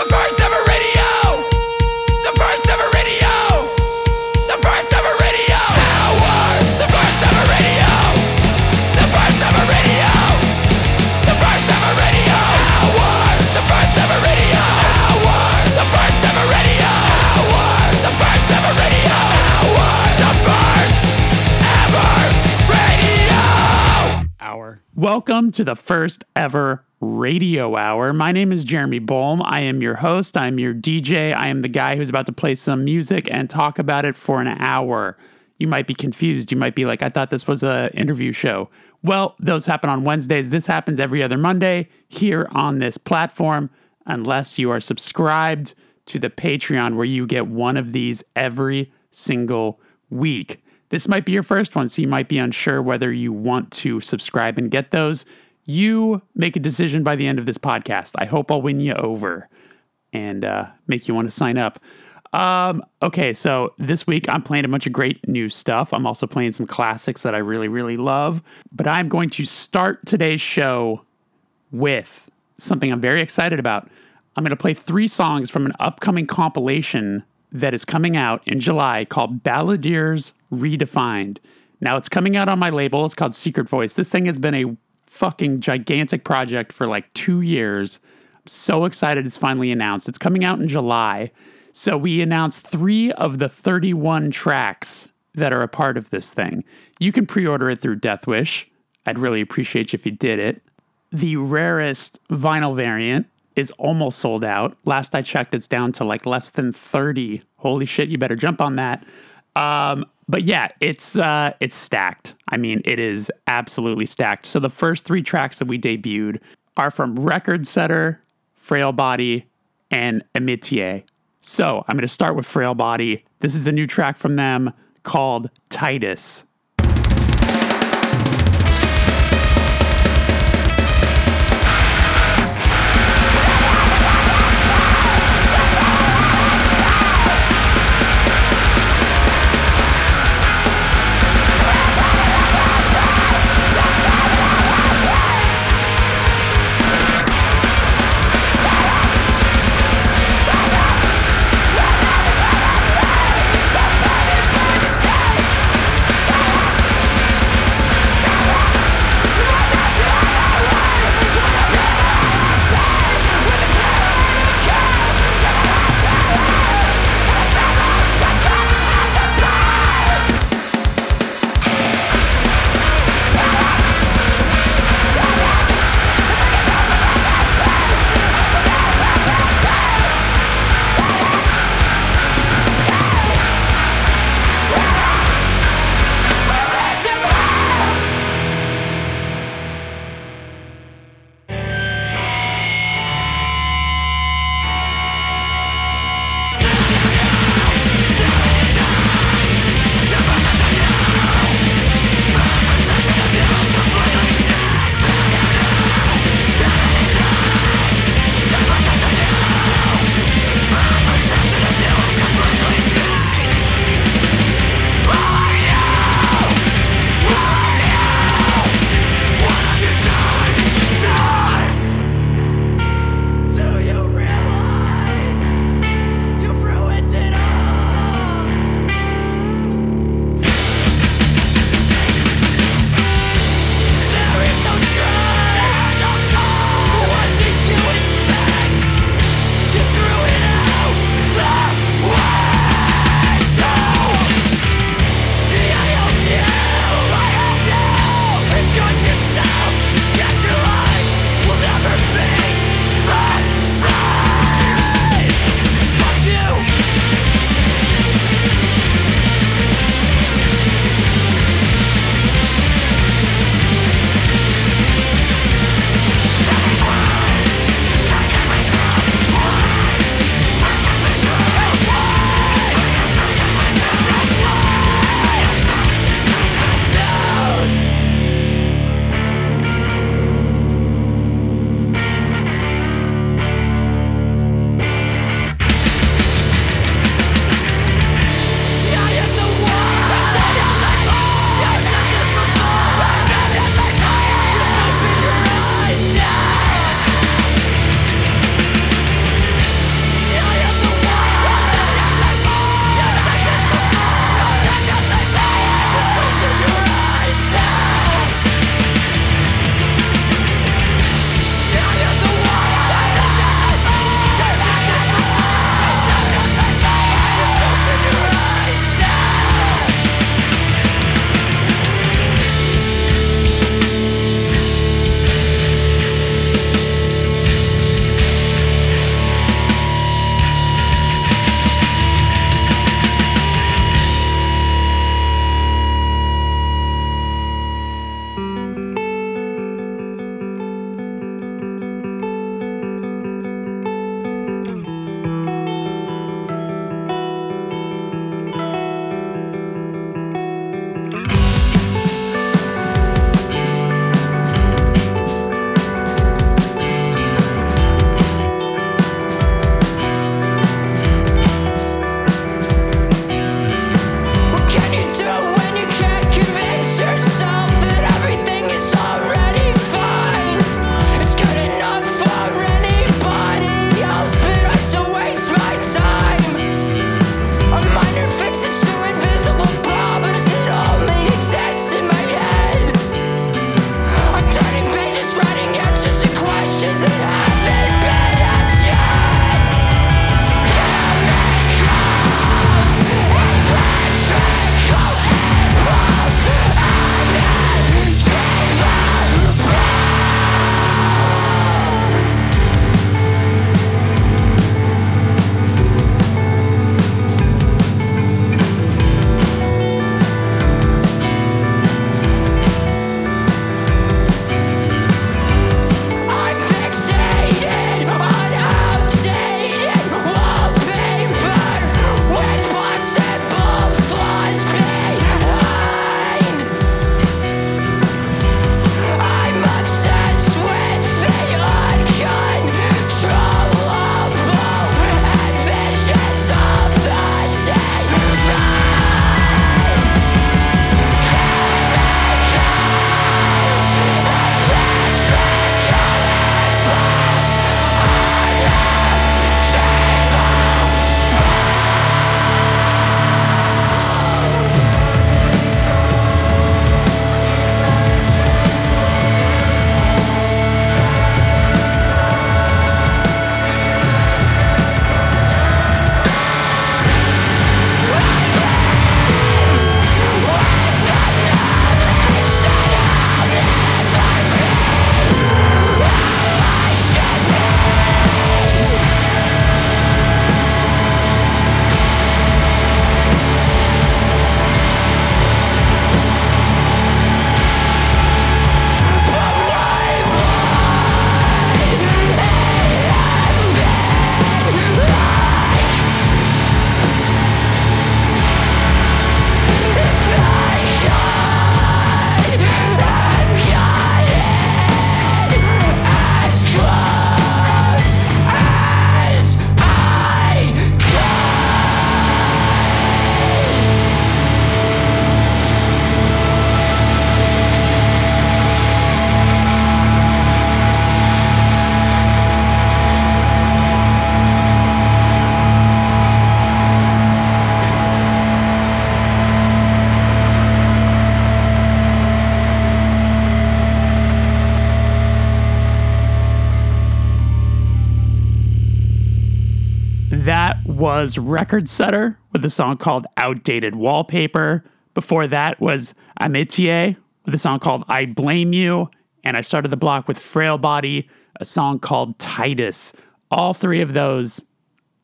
The first ever radio. Welcome to the first ever radio hour. My name is Jeremy Bolm. I am your host. I'm your DJ. I am the guy who's about to play some music and talk about it for an hour. You might be confused. You might be like, I thought this was a interview show. Well, those happen on Wednesdays. This happens every other Monday here on this platform, unless you are subscribed to the Patreon where you get one of these every single week. This might be your first one, so you might be unsure whether you want to subscribe and get those. You make a decision by the end of this podcast. I hope I'll win you over and uh, make you want to sign up. Um, okay, so this week I'm playing a bunch of great new stuff. I'm also playing some classics that I really, really love. But I'm going to start today's show with something I'm very excited about. I'm going to play three songs from an upcoming compilation that is coming out in July called Balladeers Redefined. Now, it's coming out on my label. It's called Secret Voice. This thing has been a fucking gigantic project for like two years. I'm so excited it's finally announced. It's coming out in July. So, we announced three of the 31 tracks that are a part of this thing. You can pre order it through Deathwish. I'd really appreciate you if you did it. The rarest vinyl variant is almost sold out. Last I checked, it's down to like less than 30. Holy shit, you better jump on that. Um, but yeah, it's uh, it's stacked. I mean, it is absolutely stacked. So the first three tracks that we debuted are from Record Setter, Frail Body, and Amitié. So I'm going to start with Frail Body. This is a new track from them called Titus. Titus. Was Record Setter with a song called Outdated Wallpaper. Before that was Amitié with a song called I Blame You. And I started the block with Frail Body, a song called Titus. All three of those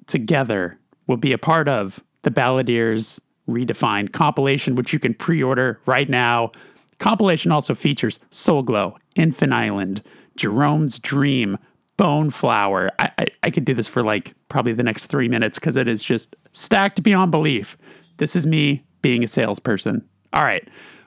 together will be a part of the Balladeers Redefined compilation, which you can pre order right now. Compilation also features Soul Glo, Infant Island, Jerome's Dream, Bone Flower. I, I, I could do this for like probably the next three minutes because it is just stacked beyond belief. This is me being a salesperson. All right,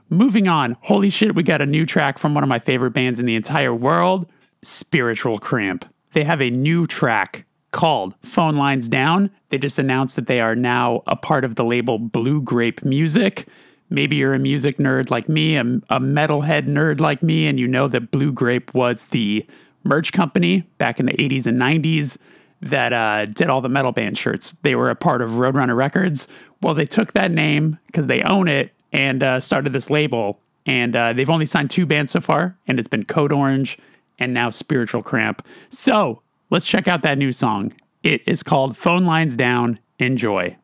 moving on. Holy shit, we got a new track from one of my favorite bands in the entire world Spiritual Cramp. They have a new track called Phone Lines Down. They just announced that they are now a part of the label Blue Grape Music. Maybe you're a music nerd like me, a, a metalhead nerd like me, and you know that Blue Grape was the merch company back in the 80s and 90s that uh, did all the metal band shirts. They were a part of Roadrunner Records. Well, they took that name because they own it and uh, started this label. And uh, they've only signed two bands so far, and it's been Code Orange and now Spiritual Cramp. So let's check out that new song. It is called Phone Lines Down. Enjoy.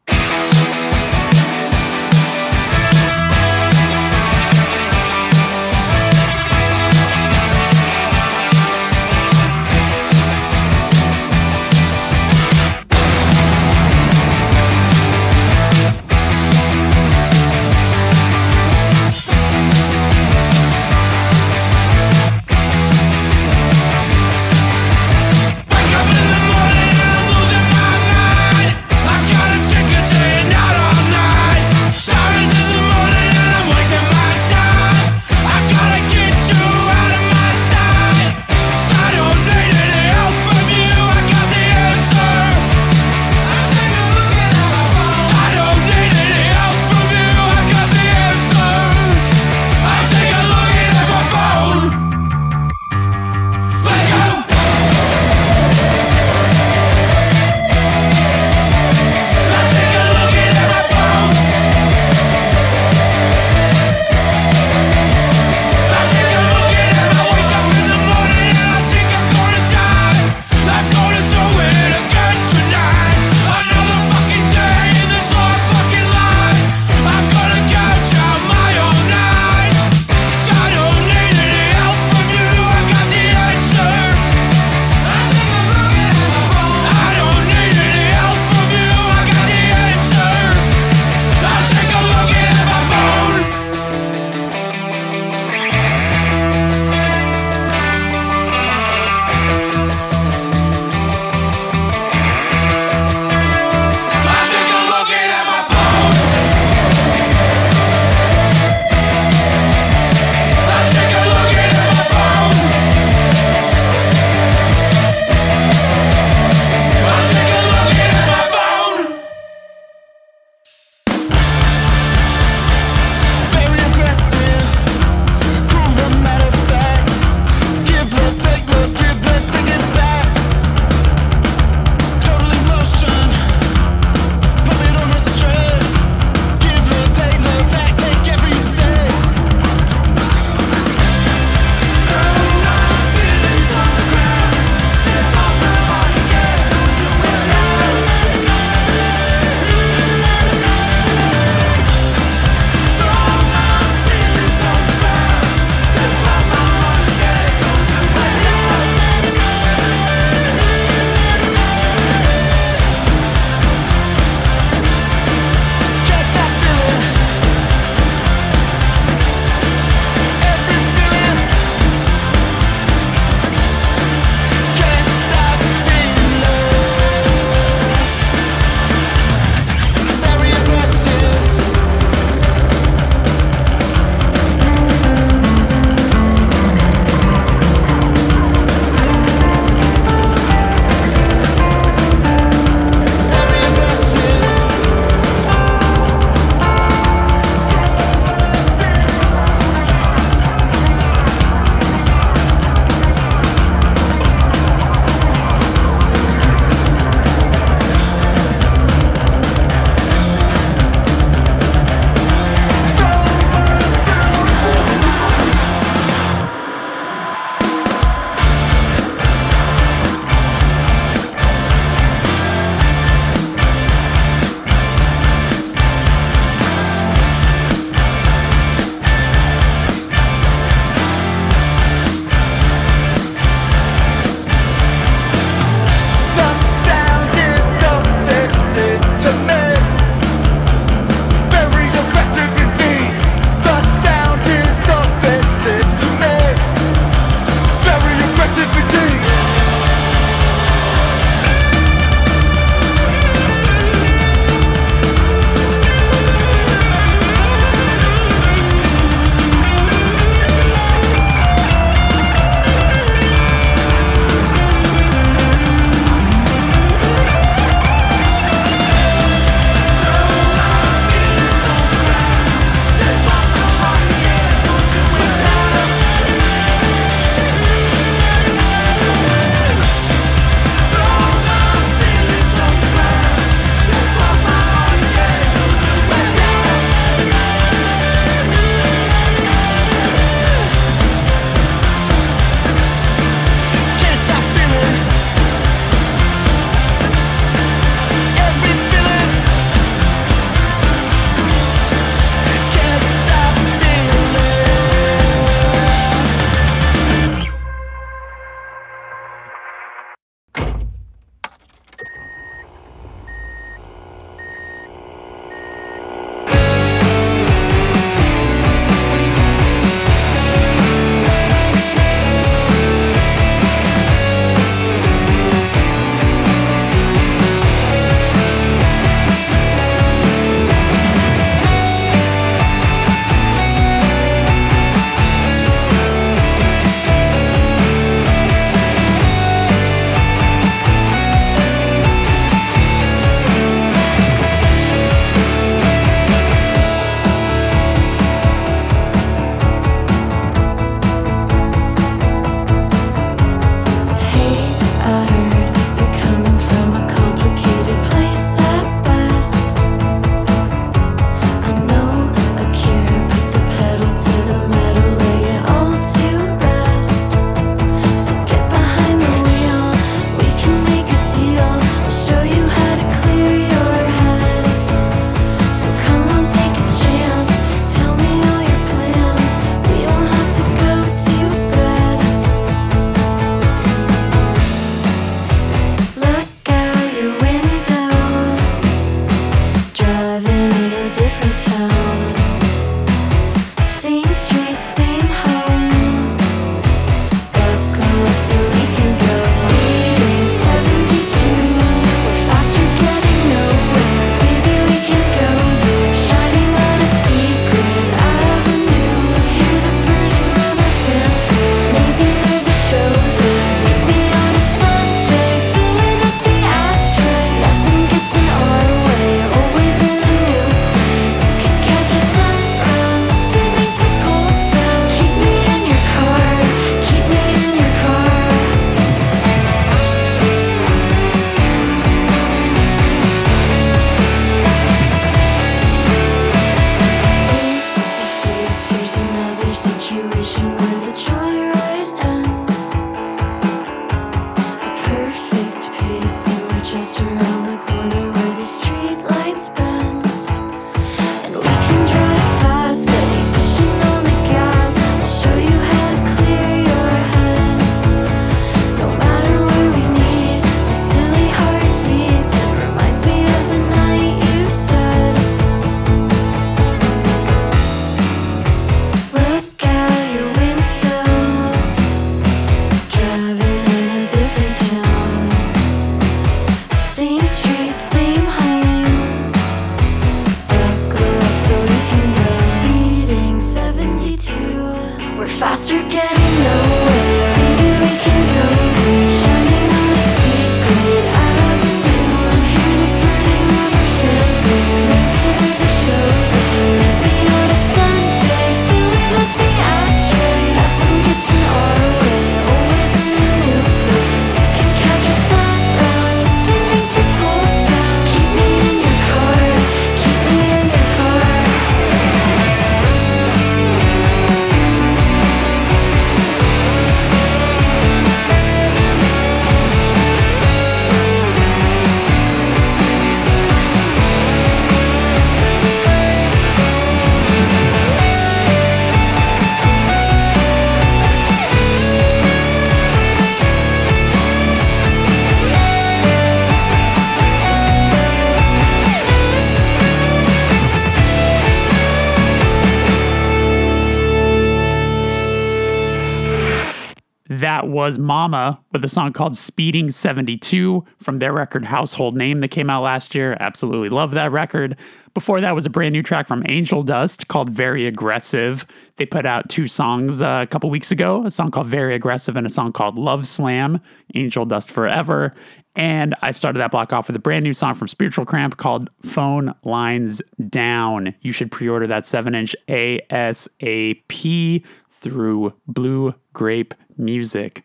with a song called Speeding 72 from their record Household Name that came out last year. Absolutely love that record. Before that was a brand new track from Angel Du$t called Very Aggressive. They put out two songs uh, a couple weeks ago a song called Very Aggressive and a song called Love Slam, Angel Du$t Forever. And I started that block off with a brand new song from Spiritual Cramp called Phone Lines Down. You should pre order that 7 inch ASAP through Blue Grape Music.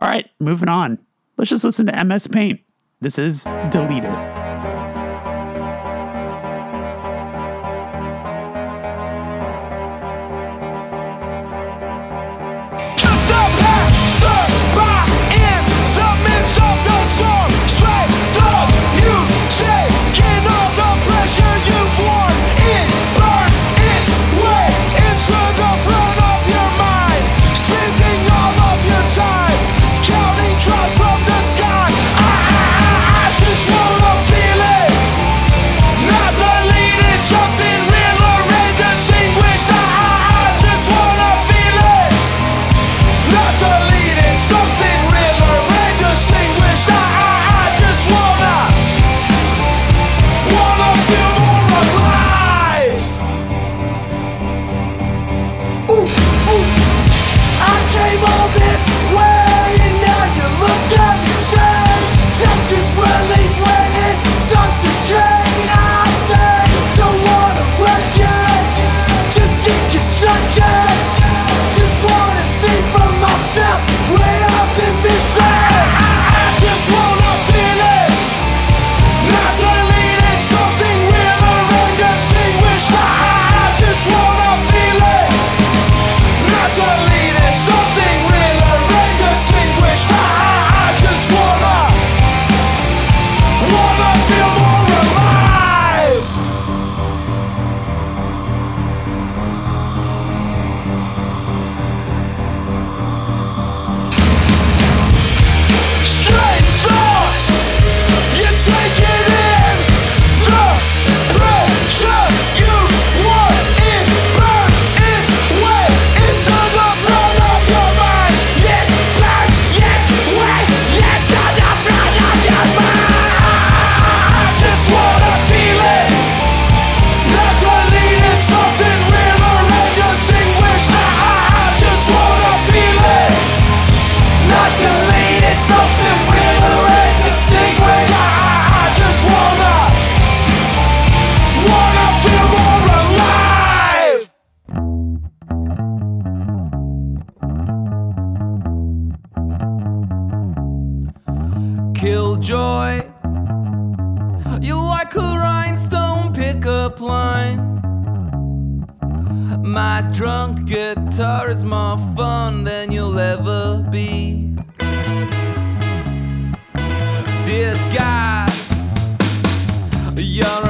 All right, moving on. Let's just listen to MS Paint. This is Delete It. joy. You're like a rhinestone pickup line. My drunk guitar is more fun than you'll ever be. Dear God, you're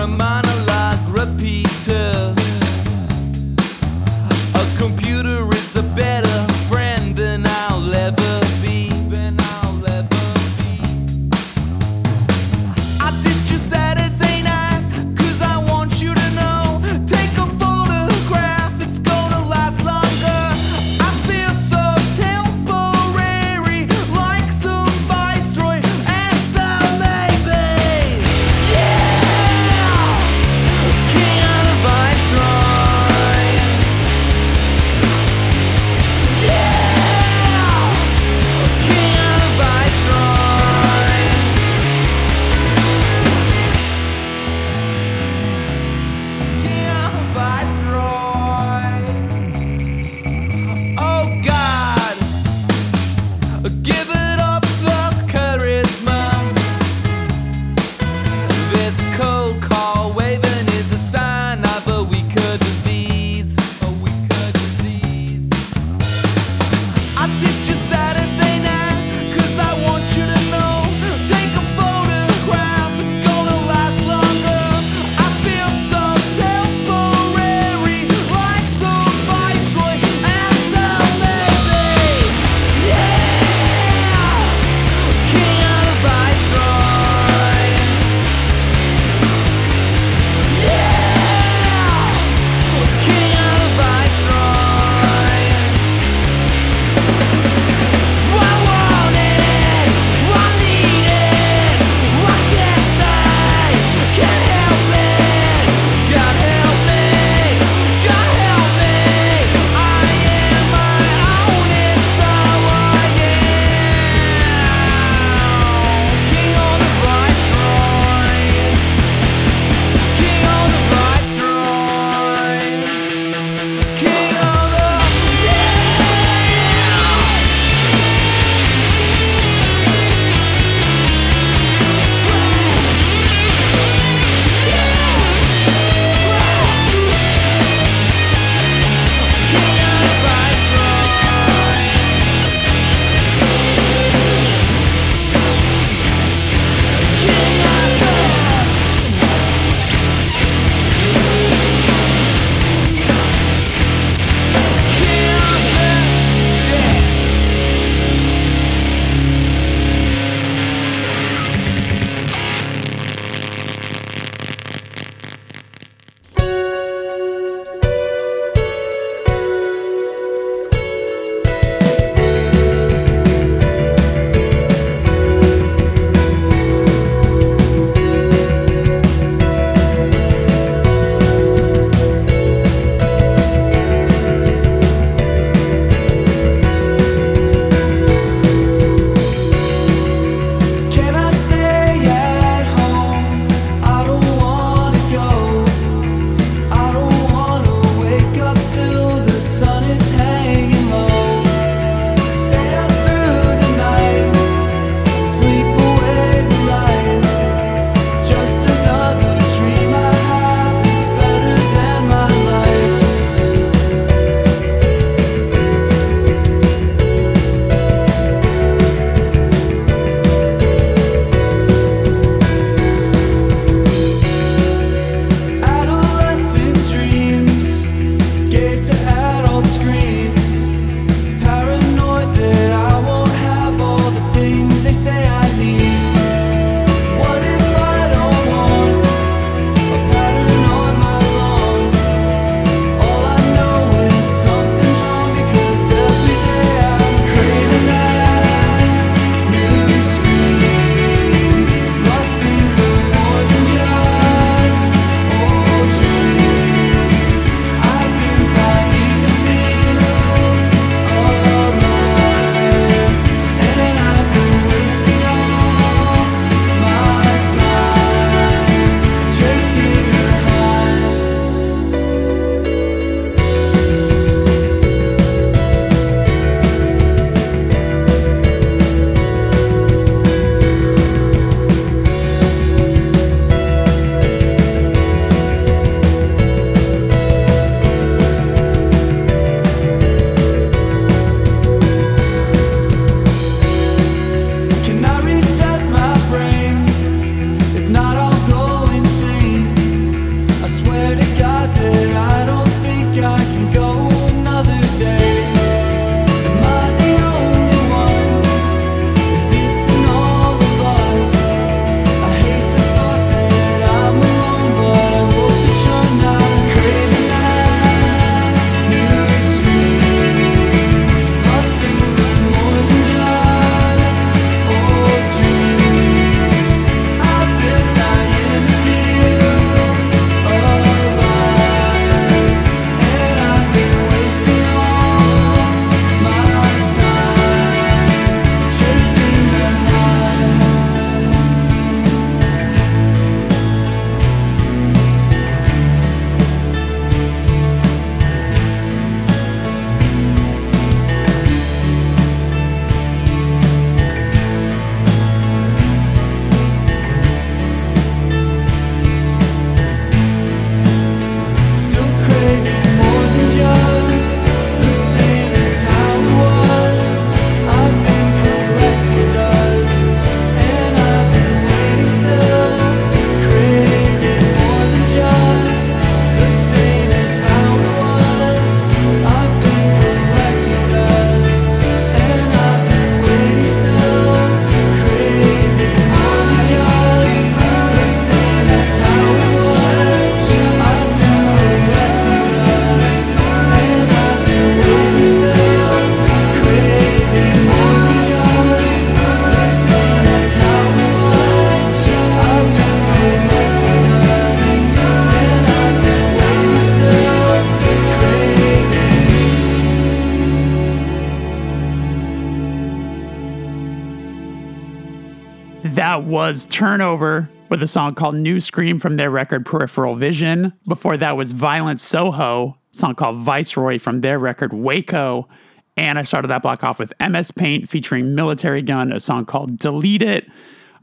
was Turnover with a song called New Scream from their record Peripheral Vision. Before that was Violent Soho, song called Viceroy from their record Waco. And I started that block off with MS Paint featuring Militarie Gun, a song called Delete It.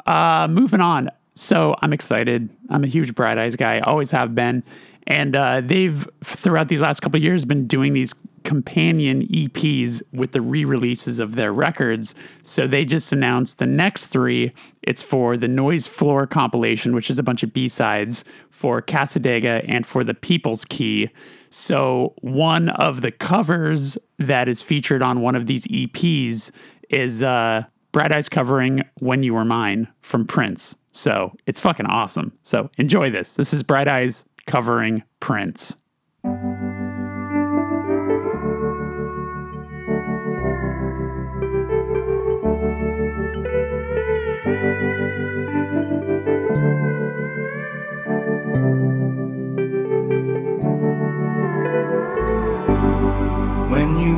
Uh, moving on. So I'm excited. I'm a huge Bright Eyes guy, always have been. And uh, they've, throughout these last couple years, been doing these companion EPs with the re releases of their records. So they just announced the next three. It's for the Noise Floor compilation, which is a bunch of B sides for Cassadaga and for the People's Key. So one of the covers that is featured on one of these EPs is uh, Bright Eyes covering When You Were Mine from Prince. So it's fucking awesome. So enjoy this. This is Bright Eyes covering Prince.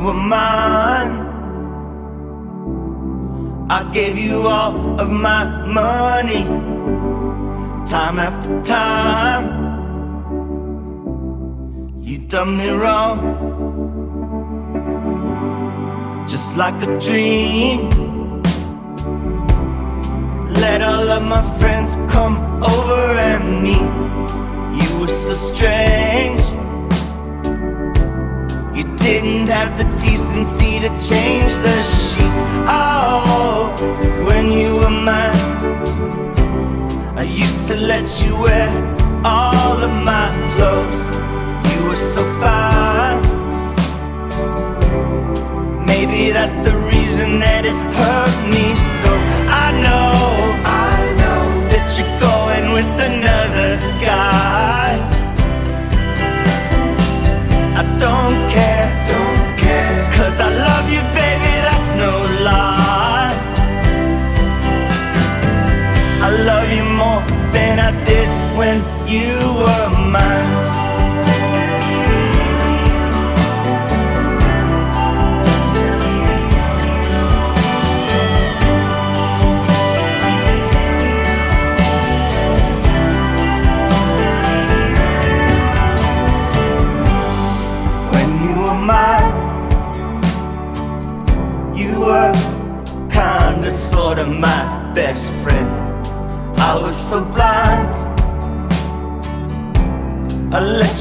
Were mine. I gave you all of my money, time after time. You done me wrong, just like a dream. Let all of my friends come over and meet. You were so strange. Didn't have the decency to change the sheets. Oh, when you were mine, I used to let you wear all of my clothes. You were so fine. Maybe that's the reason that it hurt me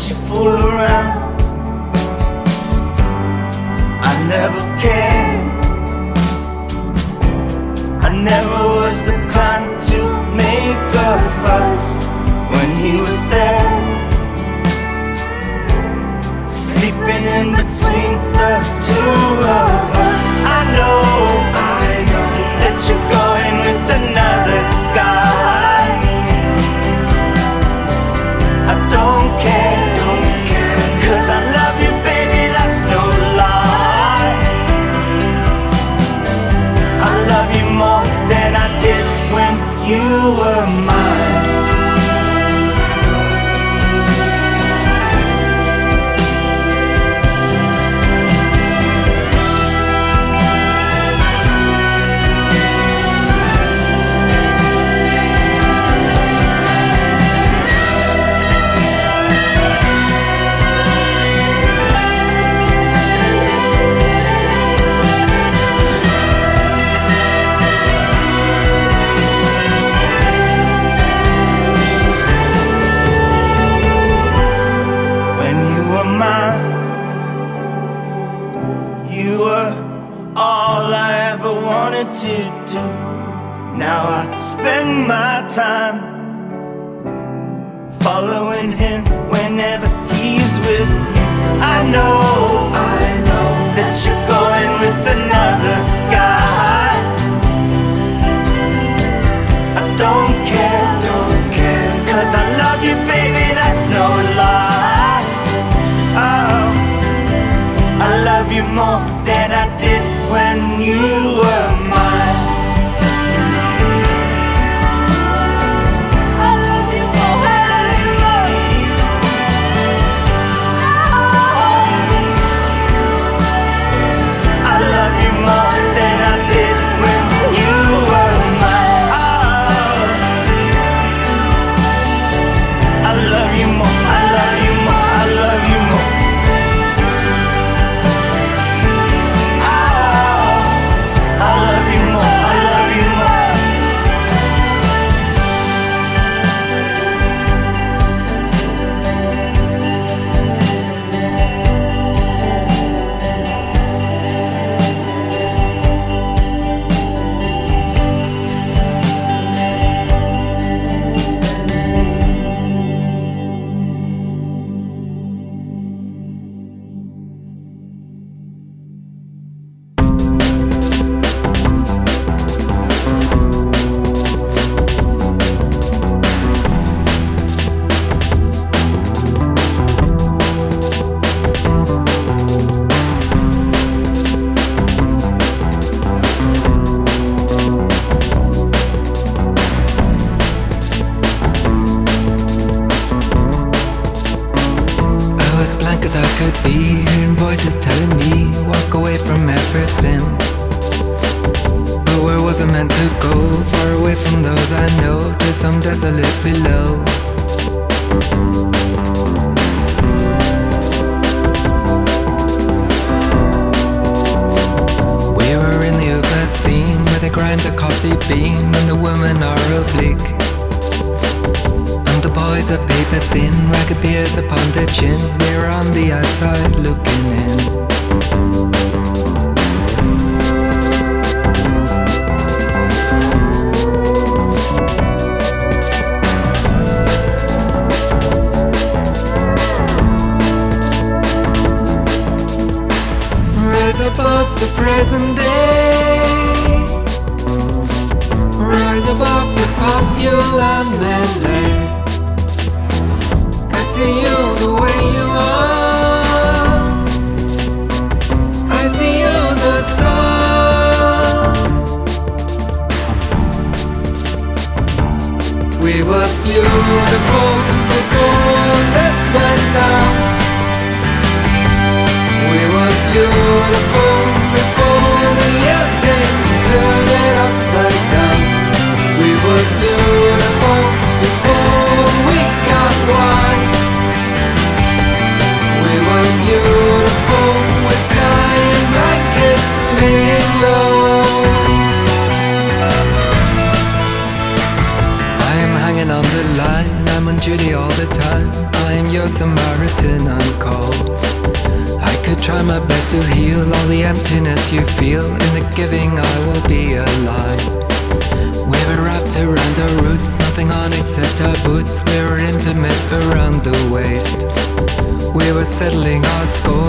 you fool around. I never cared. I never was the kind to make a fuss when he was there sleeping in between the two of us.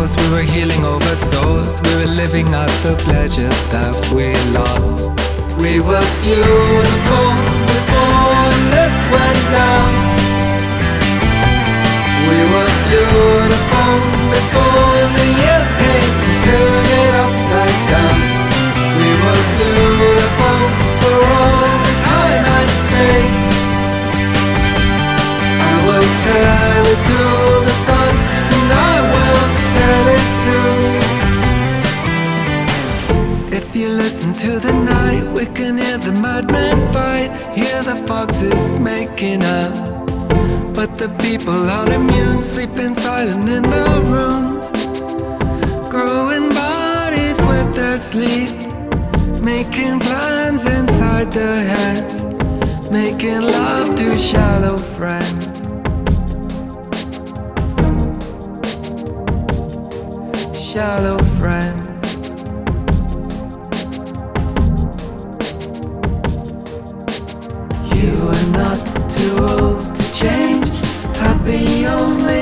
souls, we were healing over souls, we were living out the pleasure that we lost. We were beautiful before this went down. We were beautiful before the years came to turn it upside down. We were beautiful. into the night, we can hear the madmen fight, hear the foxes making up. But the people aren't immune, sleeping silent in the rooms, growing bodies with their sleep, making plans inside their heads, making love to shallow friends. Shallow the only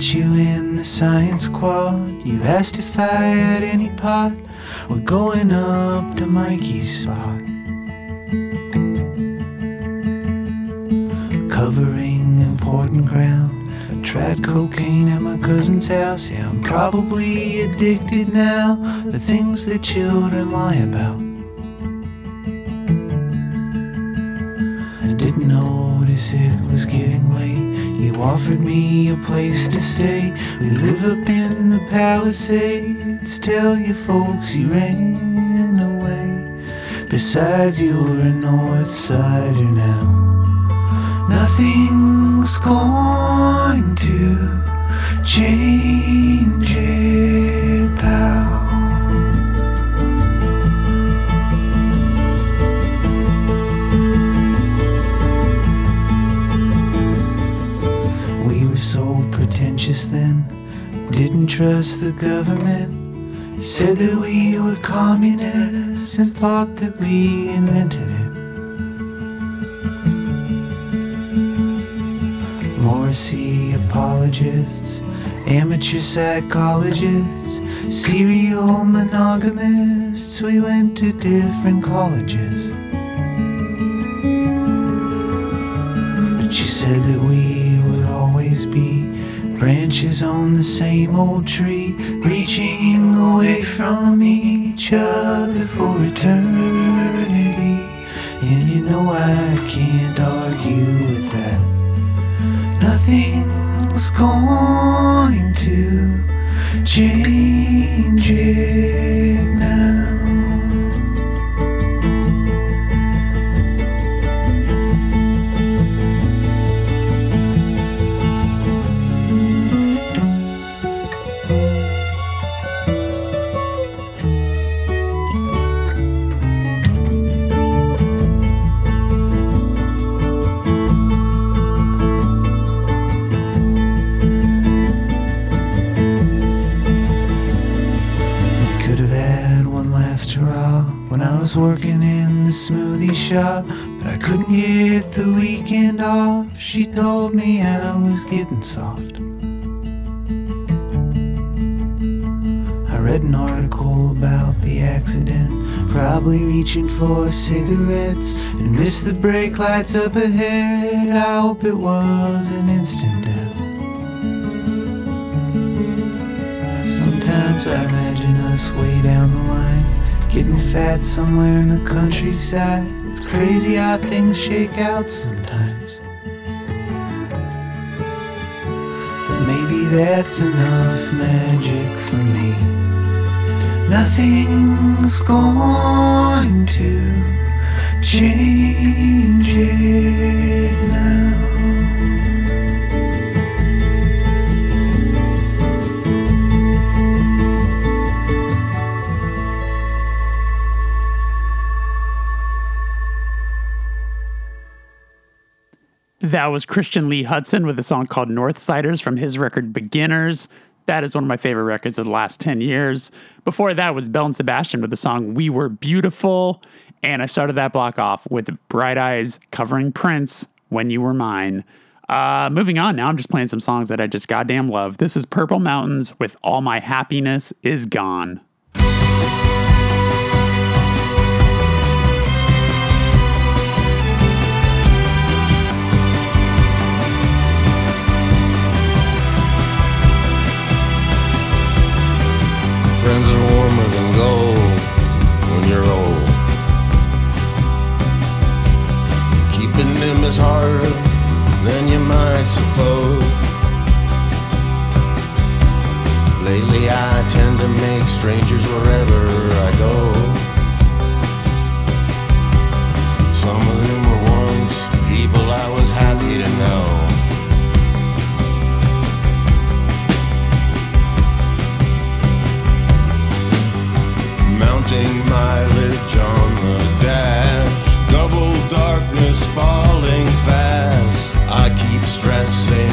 you in the science quad. You asked if I had any pot. We're going up to Mikey's spot. Covering important ground. I tried cocaine at my cousin's house. Yeah, I'm probably addicted now. The things that children lie about. Offered me a place to stay. We live up in the Palisades. Tell your folks you ran away. Besides, you're a North Sider now. Nothing's going to change it, pal. Pretentious then, didn't trust the government. Said that we were communists and thought that we invented it. Morrissey apologists, amateur psychologists, serial monogamists. We went to different colleges. But you said that branches on the same old tree, reaching away from each other for eternity. And you know I can't argue with that. Nothing's going to change but I couldn't get the weekend off. She told me I was getting soft. I read an article about the accident, probably reaching for cigarettes and missed the brake lights up ahead. I hope it was an instant death. Sometimes I imagine us way down the line, getting fat somewhere in the countryside. It's crazy how things shake out sometimes. But maybe that's enough magic for me. Nothing's going to change it That was Christian Lee Hutson with a song called Northsiders from his record Beginners. That is one of my favorite records of the last 10 years. Before that was Belle and Sebastian with the song We Were Beautiful. And I started that block off with Bright Eyes covering Prince, When You Were Mine. Uh, moving on now, I'm just playing some songs that I just goddamn love. This is Purple Mountains with All My Happiness Is Gone. Friends are warmer than gold when you're old. Keeping them is harder than you might suppose. Lately, I tend to make strangers wherever I go. Some of them were once people I was happy to know. Mounting mileage on the dash. Double darkness falling fast. I keep stressing,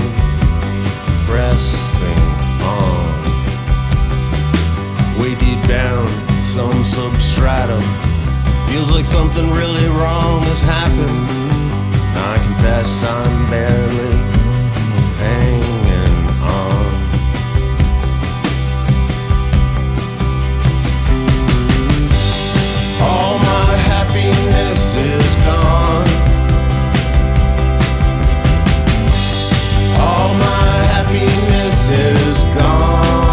pressing on. Deep down, some substratum. Feels like something really wrong has happened. I confess I'm barely gone. All my happiness is gone.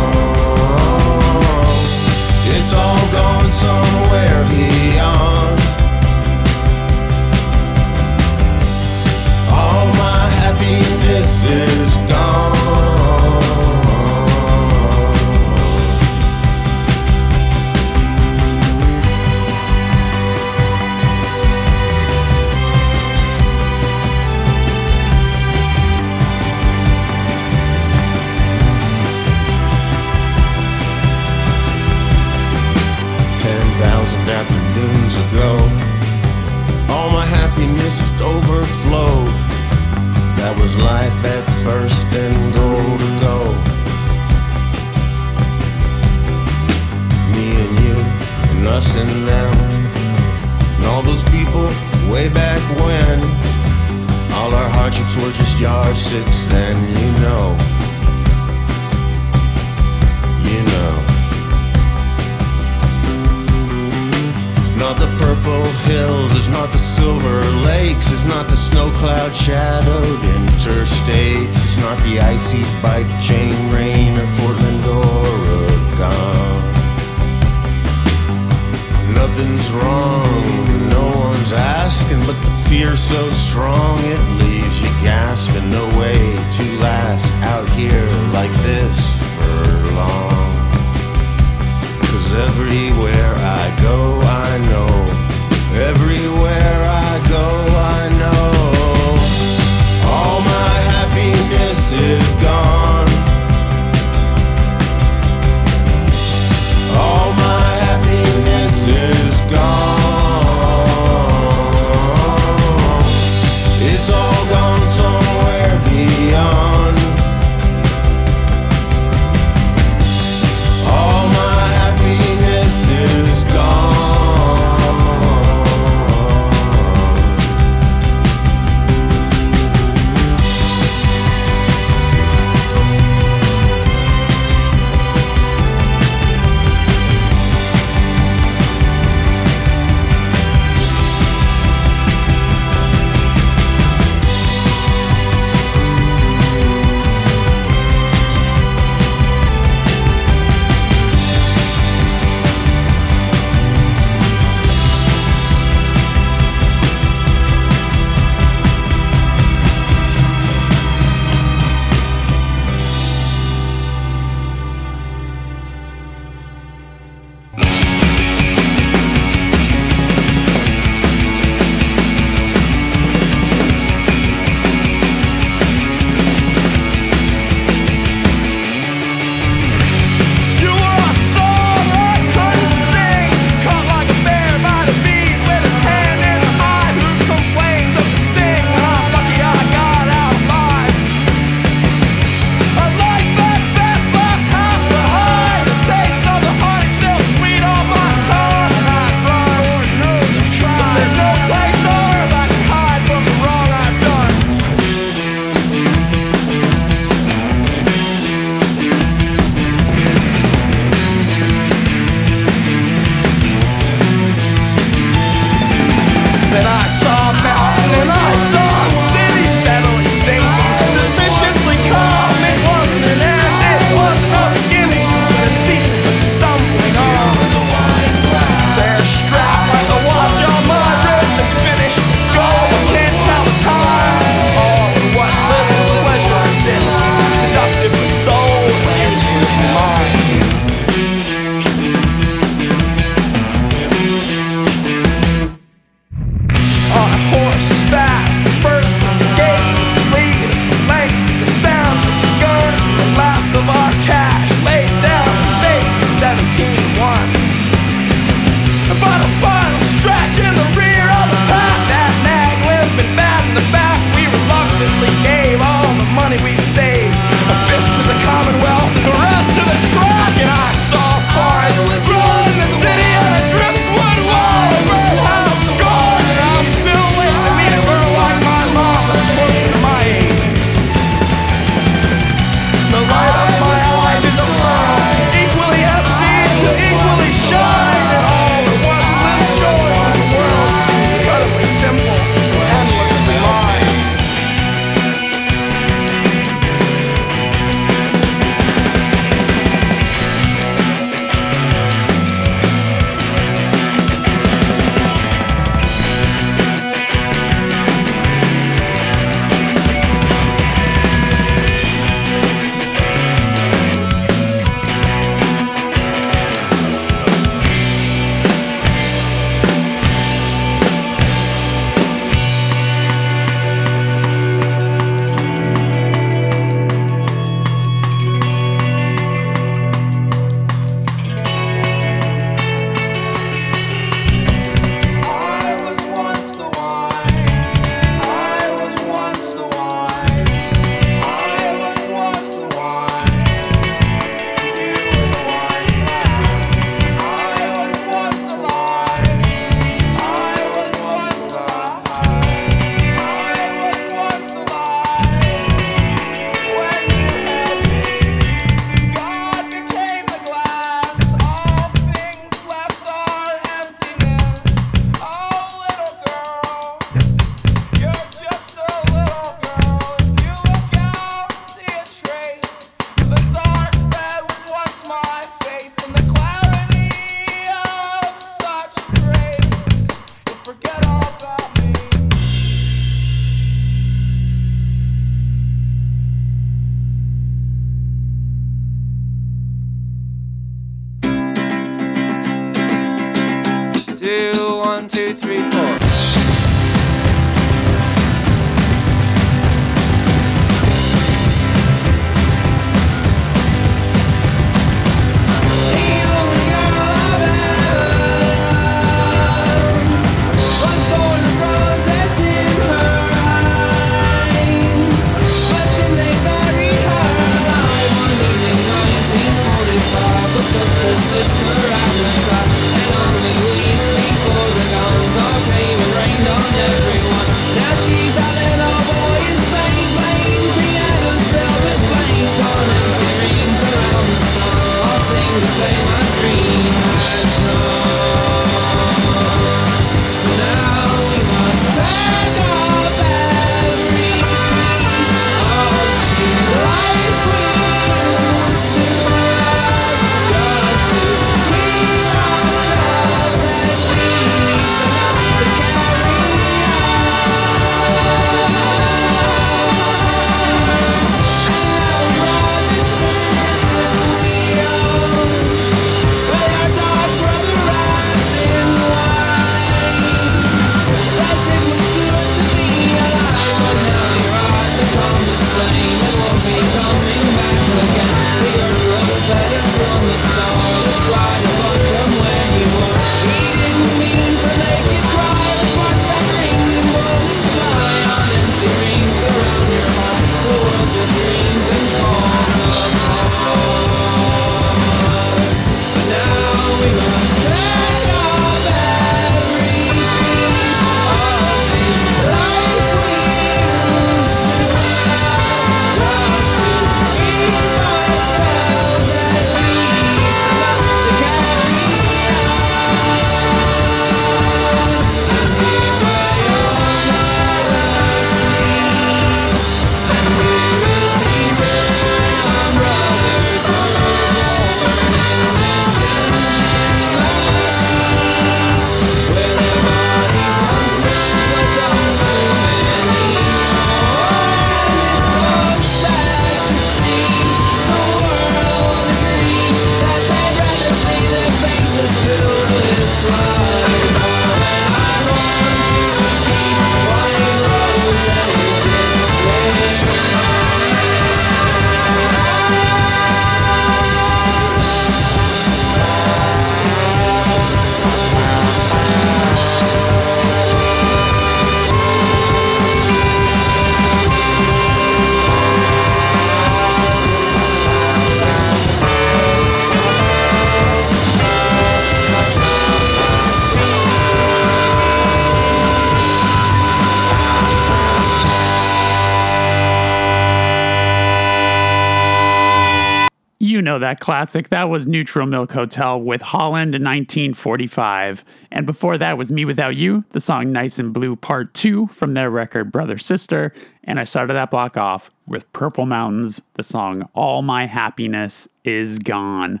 Know that classic. That was Neutral Milk Hotel with Holland in 1945. And before that was mewithoutYou, the song Nice and Blue Part 2 from their record Brother Sister. And I started that block off with Purple Mountains, the song All My Happiness Is Gone.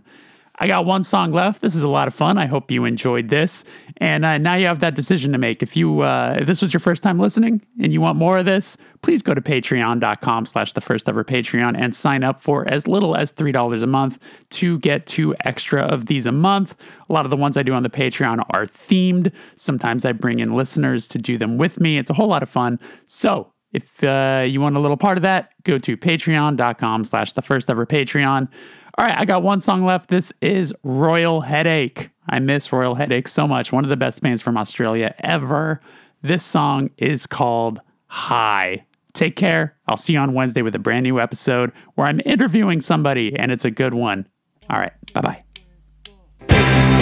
I got one song left. This is a lot of fun. I hope you enjoyed this. And uh, now you have that decision to make. If you uh, if this was your first time listening and you want more of this, please go to patreon.com slash the first ever Patreon and sign up for as little as $3 a month to get two extra of these a month. A lot of the ones I do on the Patreon are themed. Sometimes I bring in listeners to do them with me. It's a whole lot of fun. So if uh, you want a little part of that, go to patreon.com slash the first ever Patreon. All right, I got one song left. This is Royal Headache. I miss Royal Headache so much. One of the best bands from Australia ever. This song is called High. Take care. I'll see you on Wednesday with a brand new episode where I'm interviewing somebody and it's a good one. All right. Bye bye.